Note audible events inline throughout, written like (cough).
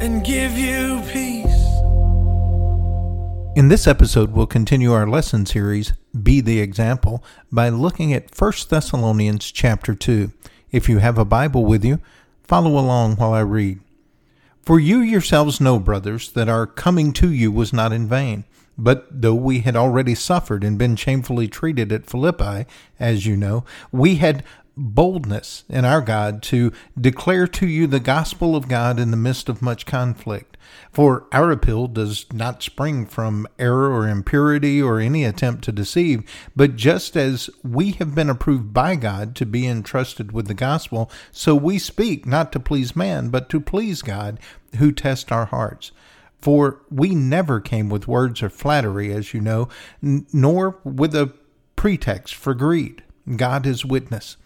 and give you peace. In this episode, we'll continue our lesson series, Be the Example, by looking at 1 Thessalonians chapter 2. If you have a Bible with you, follow along while I read. For you yourselves know, brothers, that our coming to you was not in vain. But though we had already suffered and been shamefully treated at Philippi, as you know, we had boldness in our God to declare to you the gospel of God in the midst of much conflict. For our appeal does not spring from error or impurity or any attempt to deceive, but just as we have been approved by God to be entrusted with the gospel, so we speak not to please man, but to please God who tests our hearts. For we never came with words of flattery, as you know, n- nor with a pretext for greed. God is witness.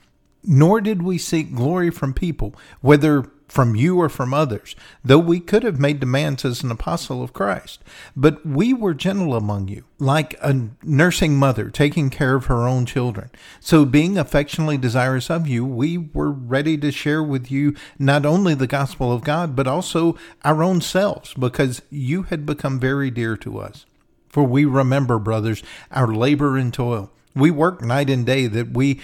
Nor did we seek glory from people, whether from you or from others, though we could have made demands as an apostle of Christ. But we were gentle among you, like a nursing mother taking care of her own children. So, being affectionately desirous of you, we were ready to share with you not only the gospel of God, but also our own selves, because you had become very dear to us. For we remember, brothers, our labor and toil. We work night and day that we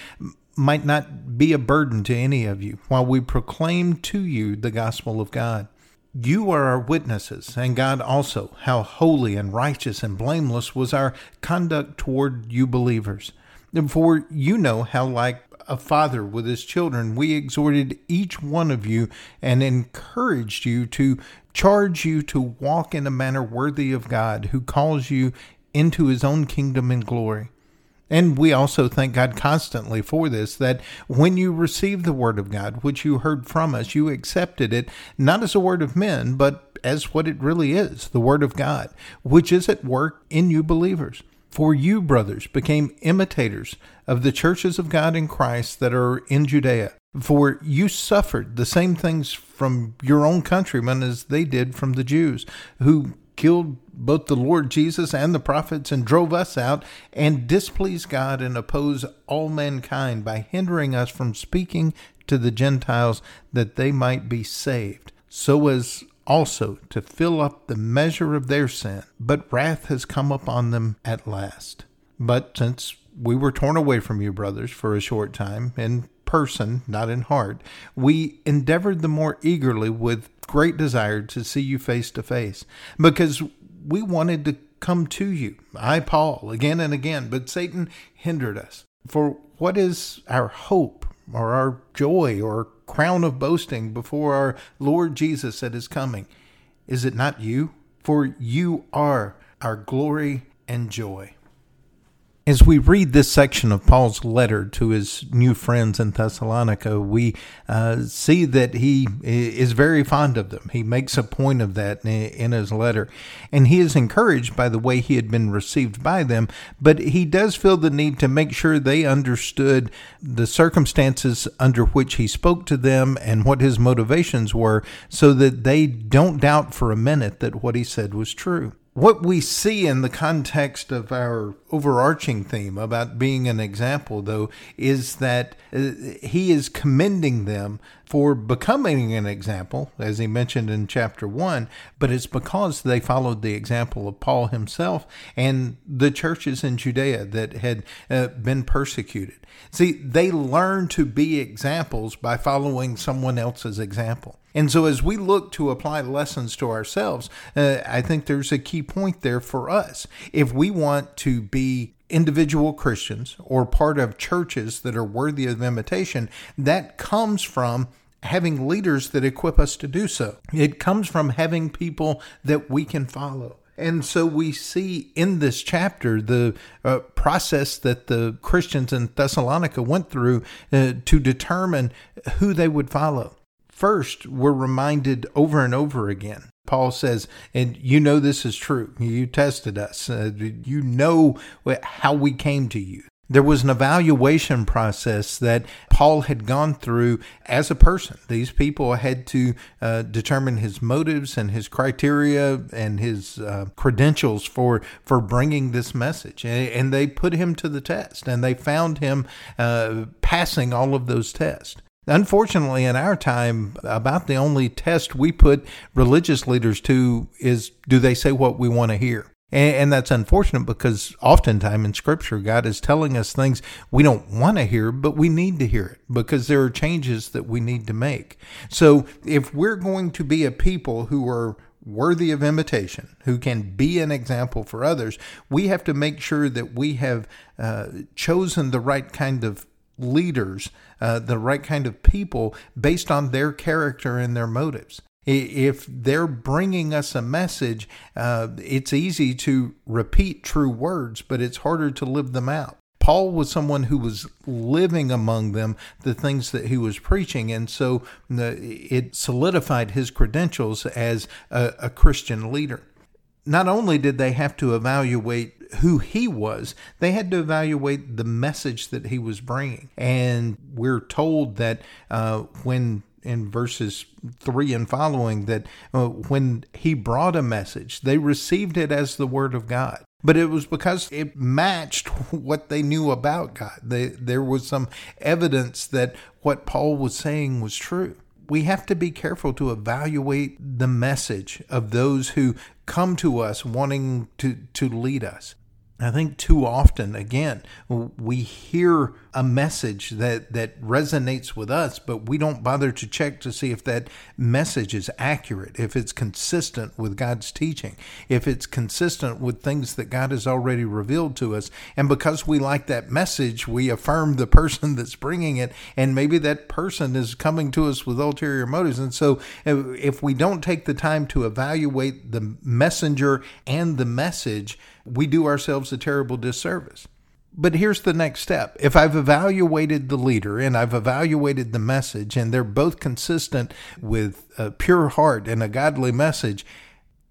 might not be a burden to any of you while we proclaim to you the gospel of God. You are our witnesses, and God also, how holy and righteous and blameless was our conduct toward you believers. For you know how, like a father with his children, we exhorted each one of you and encouraged you to charge you to walk in a manner worthy of God, who calls you into his own kingdom and glory. And we also thank God constantly for this that when you received the word of God, which you heard from us, you accepted it not as a word of men, but as what it really is the word of God, which is at work in you believers. For you, brothers, became imitators of the churches of God in Christ that are in Judea. For you suffered the same things from your own countrymen as they did from the Jews, who killed both the Lord Jesus and the prophets and drove us out and displeased God and oppose all mankind by hindering us from speaking to the Gentiles that they might be saved, so as also to fill up the measure of their sin. But wrath has come upon them at last. But since we were torn away from you, brothers, for a short time, in person, not in heart, we endeavored the more eagerly with great desire to see you face to face because we wanted to come to you. I, Paul, again and again, but Satan hindered us. For what is our hope or our joy or crown of boasting before our Lord Jesus at his coming? Is it not you? For you are our glory and joy. As we read this section of Paul's letter to his new friends in Thessalonica, we uh, see that he is very fond of them. He makes a point of that in his letter. And he is encouraged by the way he had been received by them, but he does feel the need to make sure they understood the circumstances under which he spoke to them and what his motivations were so that they don't doubt for a minute that what he said was true what we see in the context of our overarching theme about being an example, though, is that uh, he is commending them for becoming an example, as he mentioned in chapter 1, but it's because they followed the example of Paul himself and the churches in Judea that had uh, been persecuted. See, they learned to be examples by following someone else's example. And so, as we look to apply lessons to ourselves, uh, I think there's a key point there for us. If we want to be individual Christians or part of churches that are worthy of imitation, that comes from having leaders that equip us to do so. It comes from having people that we can follow. And so we see in this chapter the uh, process that the Christians in Thessalonica went through uh, to determine who they would follow. First, we're reminded over and over again Paul says, and you know this is true. You tested us. Uh, you know how we came to you. There was an evaluation process that Paul had gone through as a person. These people had to uh, determine his motives and his criteria and his uh, credentials for for bringing this message, and, and, they put him to the test, and they found him uh, passing all of those tests. Unfortunately, in our time, about the only test we put religious leaders to is do they say what we want to hear? And, and, that's unfortunate because oftentimes in Scripture, God is telling us things we don't want to hear, but we need to hear it because there are changes that we need to make. So if we're going to be a people who are worthy of imitation, who can be an example for others, we have to make sure that we have uh, chosen the right kind of leaders, uh, the right kind of people based on their character and their motives. If they're bringing us a message, uh, it's easy to repeat true words, but it's harder to live them out. Paul was someone who was living among them the things that he was preaching, and so it solidified his credentials as a, a Christian leader. Not only did they have to evaluate who he was, they had to evaluate the message that he was bringing. And we're told that uh, when in verses 3 and following that uh, when he brought a message, they received it as the word of God. But it was because it matched (laughs) what they knew about God. They, there was some evidence that what Paul was saying was true. We have to be careful to evaluate the message of those who come to us wanting to, to lead us. I think too often, again, we hear a message that, that resonates with us, but we don't bother to check to see if that message is accurate, if it's consistent with God's teaching, if it's consistent with things that God has already revealed to us. And because we like that message, we affirm the (laughs) person that's bringing it, and maybe that person is coming to us with ulterior motives. And so uh, if we don't take the time to evaluate the messenger and the message, we do ourselves a terrible disservice. But here's the next step. If I've evaluated the leader and I've evaluated the message, and they're both consistent with a pure heart and a godly message,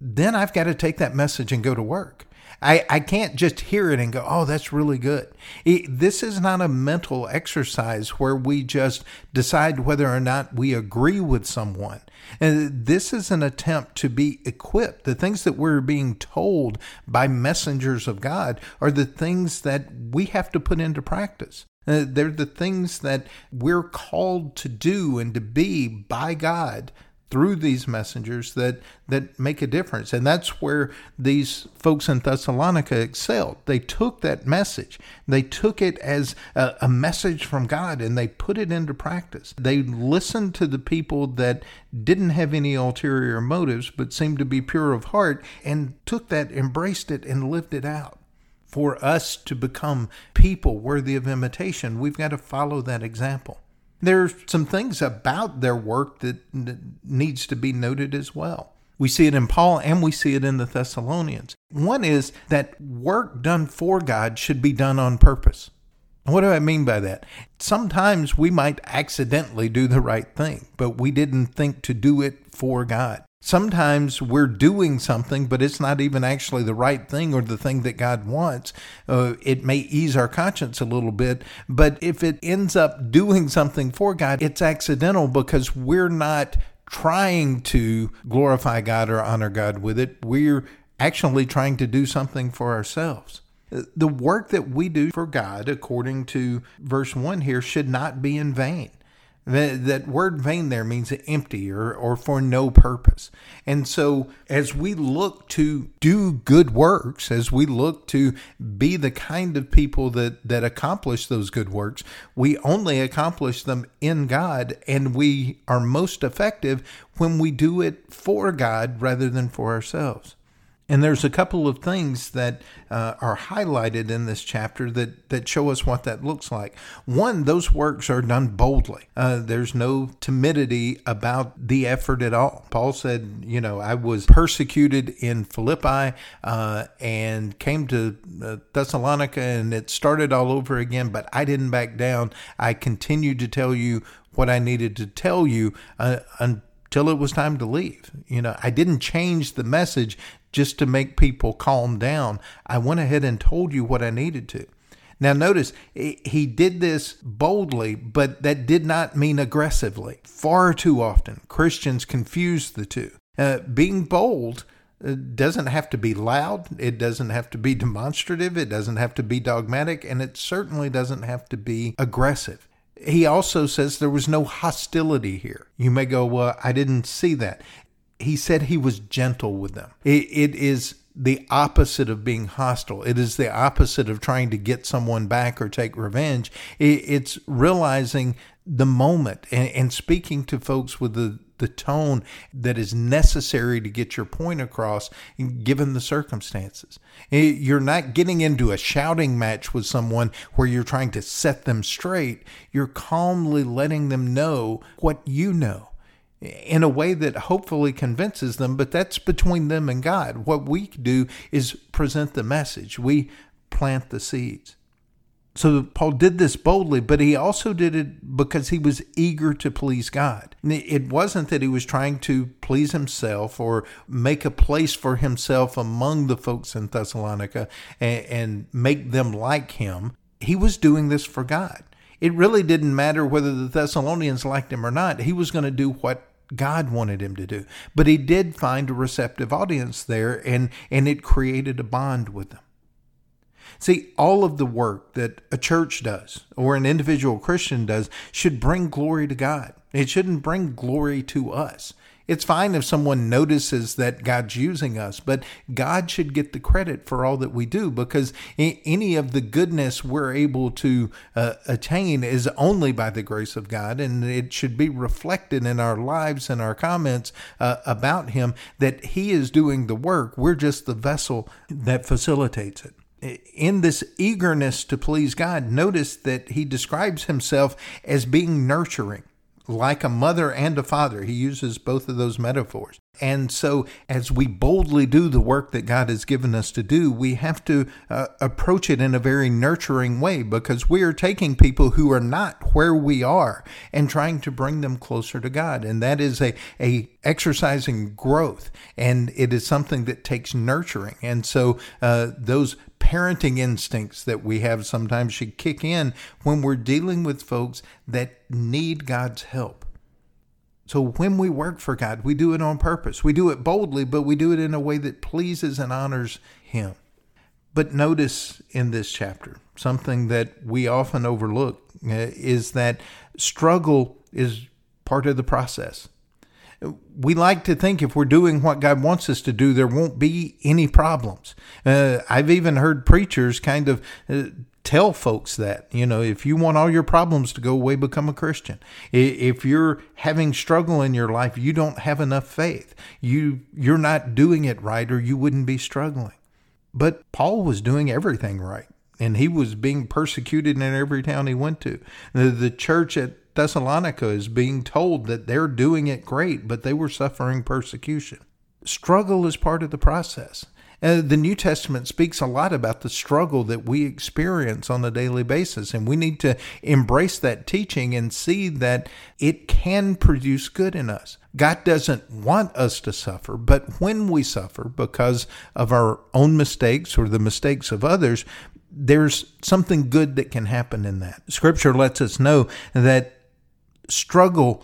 then I've got to take that message and go to work. I, I can't just hear it and go, oh, that's really good. It, this is not a mental exercise where we just decide whether or not we agree with someone. And this is an attempt to be equipped. The things that we're being told by messengers of God are the things that we have to put into practice. Uh, they're the things that we're called to do and to be by God through these messengers that that make a difference. And that's where these folks in Thessalonica excelled. They took that message. They took it as a, a, message from God and they put it into practice. They listened to the people that didn't have any ulterior motives but seemed to be pure of heart and took that embraced it and lived it out for us to become people worthy of imitation. We've got to follow that example there's some things about their work that needs to be noted as well. We see it in Paul and we see it in the Thessalonians. One is that work done for God should be done on purpose. What do I mean by that? Sometimes we might accidentally do the right thing, but we didn't think to do it for God. Sometimes we're doing something, but it's not even actually the right thing or the thing that God wants. Uh, it may ease our conscience a little bit, but if it ends up doing something for God, it's accidental because we're not trying to glorify God or honor God with it. We're actually trying to do something for ourselves. The work that we do for God, according to verse 1 here, should not be in vain. That, word vain there means empty or, or for no purpose. And so, as we look to do good works, as we look to be the kind of people that, that accomplish those good works, we only accomplish them in God, and we are most effective when we do it for God rather than for ourselves. And there's a couple of things that uh, are highlighted in this chapter that, that show us what that looks like. One, those works are done boldly. Uh, there's no timidity about the effort at all. Paul said, you know, I was persecuted in Philippi uh, and came to uh, Thessalonica and it started all over again, but I didn't back down. I continued to tell you what I needed to tell you uh, till it was time to leave. You know, I didn't change the message just to make people calm down. I went ahead and told you what I needed to. Now, notice he did this boldly, but that did not mean aggressively. Far too often, Christians confuse the two. Uh, being bold uh, doesn't have to be loud, it doesn't have to be demonstrative, it doesn't have to be dogmatic, and it certainly doesn't have to be aggressive. He also says there was no hostility here. You may go, Well, I didn't see that. He said he was gentle with them. it, it is the opposite of being hostile. It is the opposite of trying to get someone back or take revenge. It's realizing the moment and, and speaking to folks with the, the tone that is necessary to get your point across given the circumstances. You're not getting into a shouting match with someone where you're trying to set them straight. You're calmly letting them know what you know in a way that hopefully convinces them, but that's between them and God. What we do is present the message, we plant the seeds. So Paul did this boldly, but he also did it because he was eager to please God. It wasn't that he was trying to please himself or make a place for himself among the folks in Thessalonica and, and make them like him. He was doing this for God. It really didn't matter whether the Thessalonians liked him or not. He was going to do what God wanted him to do. But he did find a receptive audience there and, and it created a bond with them. See, all of the work that a church does or an individual Christian does should bring glory to God. It shouldn't bring glory to us. It's fine if someone notices that God's using us, but God should get the credit for all that we do because any of the goodness we're able to uh, attain is only by the grace of God, and it should be reflected in our lives and our comments uh, about Him that He is doing the work. We're just the vessel that facilitates it in this eagerness to please God, notice that he describes himself as being nurturing like a mother and a father. He uses both of those metaphors. And so, as we boldly do the work that God has given us to do, we have to uh, approach it in a very nurturing way because we are taking people who are not where we are and trying to bring them closer to God. And that is a, a exercising growth, and it is something that takes nurturing. And so, uh, those parenting instincts that we have sometimes should kick in when we're dealing with folks that need God's help. So when we work for God, we do it on purpose. We do it boldly, but we do it in a way that pleases and honors Him. But notice in this chapter, something that we often overlook uh, is that struggle is part of the process. We like to think if we're doing what God wants us to do, there won't be any problems. Uh, I've even heard preachers kind of uh, tell folks that you know if you want all your problems to go away become a christian. If you're having struggle in your life you don't have enough faith. You you're not doing it right or you wouldn't be struggling. But paul was doing everything right and he was being persecuted in every town he went to. The, the church at Thessalonica is being told that they're doing it great, but they were suffering persecution. Struggle is part of the process. Uh, the New Testament speaks a lot about the struggle that we experience on a daily basis, and we need to embrace that teaching and see that it can produce good in us. God doesn't want us to suffer, but when we suffer because of our own mistakes or the mistakes of others, there's something good that can happen in that. Scripture lets us know that struggle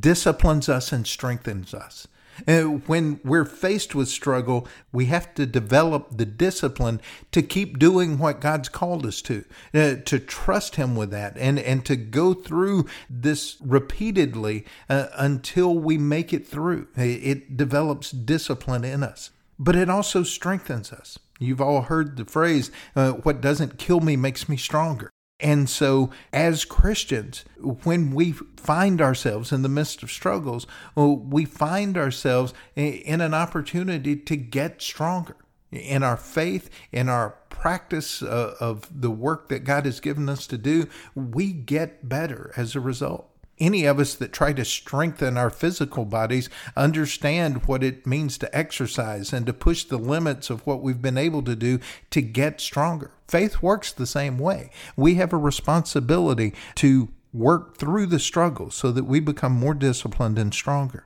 disciplines us and strengthens us. When we're faced with struggle, we have to develop the discipline to keep doing what God's called us to, uh, to trust Him with that, and, and to go through this repeatedly uh, until we make it through. It develops discipline in us, but it also strengthens us. You've all heard the phrase, uh, what doesn't kill me makes me stronger. And so, as Christians, when we find ourselves in the midst of struggles, we find ourselves in an opportunity to get stronger in our faith, in our practice uh, of the work that God has given us to do. We get better as a result any of us that try to strengthen our physical bodies understand what it means to exercise and to push the limits of what we've been able to do to get stronger. Faith works the same way. We have a responsibility to work through the struggle so that we become more disciplined and stronger.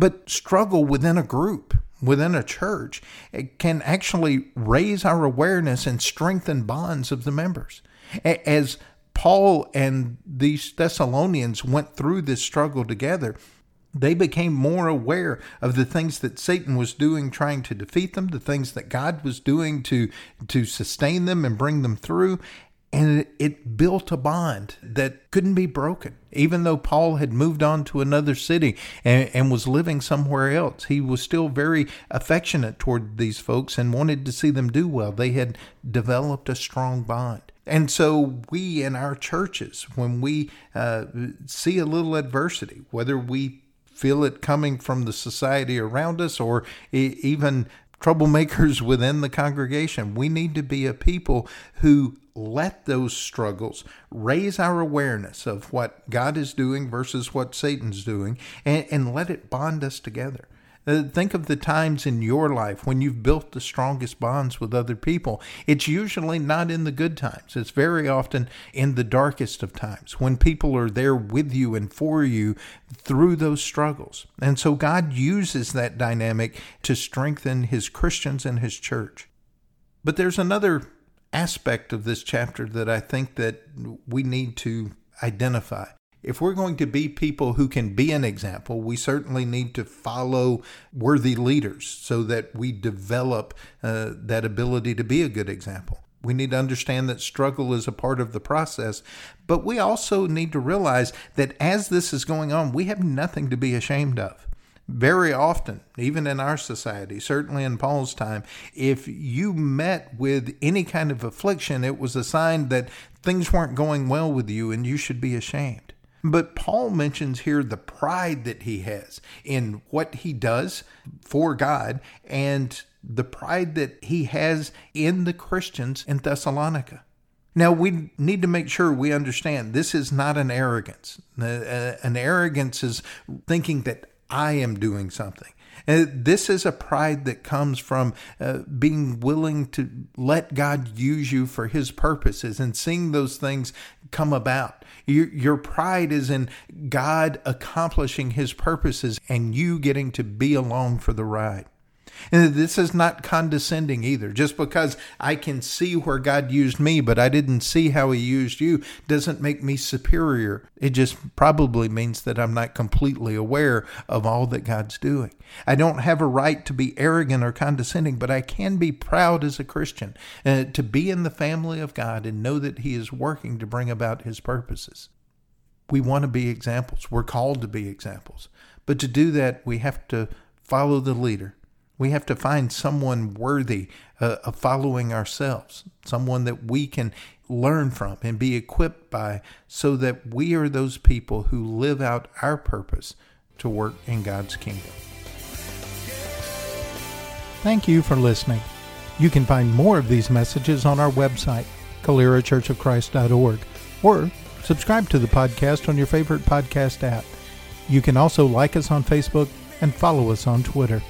but struggle within a group, within a church, it can actually raise our awareness and strengthen bonds of the members. As Paul and these Thessalonians went through this struggle together, they became more aware of the things that Satan was doing trying to defeat them, the things that God was doing to to sustain them and bring them through, and it built a bond that couldn't be broken. Even though Paul had moved on to another city and, and, was living somewhere else, he was still very affectionate toward these folks and wanted to see them do well. They had developed a strong bond. And so, we in our churches, when we uh, see a little adversity, whether we feel it coming from the society around us or even troublemakers (laughs) within the congregation. We need to be a people who let those struggles raise our awareness of what God is doing versus what Satan's doing and, and let it bond us together. Uh, think of the times in your life when you've built the strongest bonds with other people. It's usually not in the good times, it's very often in the darkest of times when people are there with you and for you through those struggles. And so God uses that dynamic to strengthen his Christians and his church. But there's another aspect of this chapter that I think that we need to identify if we're going to be people who can be an example, we certainly need to follow worthy leaders so that we develop uh, that ability to be a good example. We need to understand that struggle is a part of the process, but we also need to realize that as this is going on, we have nothing to be ashamed of. Very often, even in our society, certainly in Paul's time, if you met with any kind of affliction, it was a sign that things weren't going well with you and you should be ashamed. But Paul mentions here the pride that he has in what he does for God and the pride that he has in the Christians in Thessalonica. Now, we need to make sure we understand this is not an arrogance. An arrogance is thinking that I am doing something. And this is a pride that comes from uh, being willing to let God use you for his purposes and seeing those things come about. Your, your pride is in God accomplishing his purposes and you getting to be along for the ride. And this is not condescending either. Just because I can see where God used me, but I didn't see how He used you, doesn't make me superior. It just probably means that I'm not completely aware of all that God's doing. I don't have a right to be arrogant or condescending, but I can be proud as a Christian uh, to be in the family of God and know that He is working to bring about His purposes. We want to be examples. We're called to be examples. But to do that, we have to follow the leader we have to find someone worthy uh, of following ourselves, someone that we can learn from and be equipped by, so that we are those people who live out our purpose to work in God's kingdom. Thank you for listening. You can find more of these messages on our website, calerachurchofchrist.org, or subscribe to the podcast on your favorite podcast app. You can also like us on Facebook and follow us on Twitter.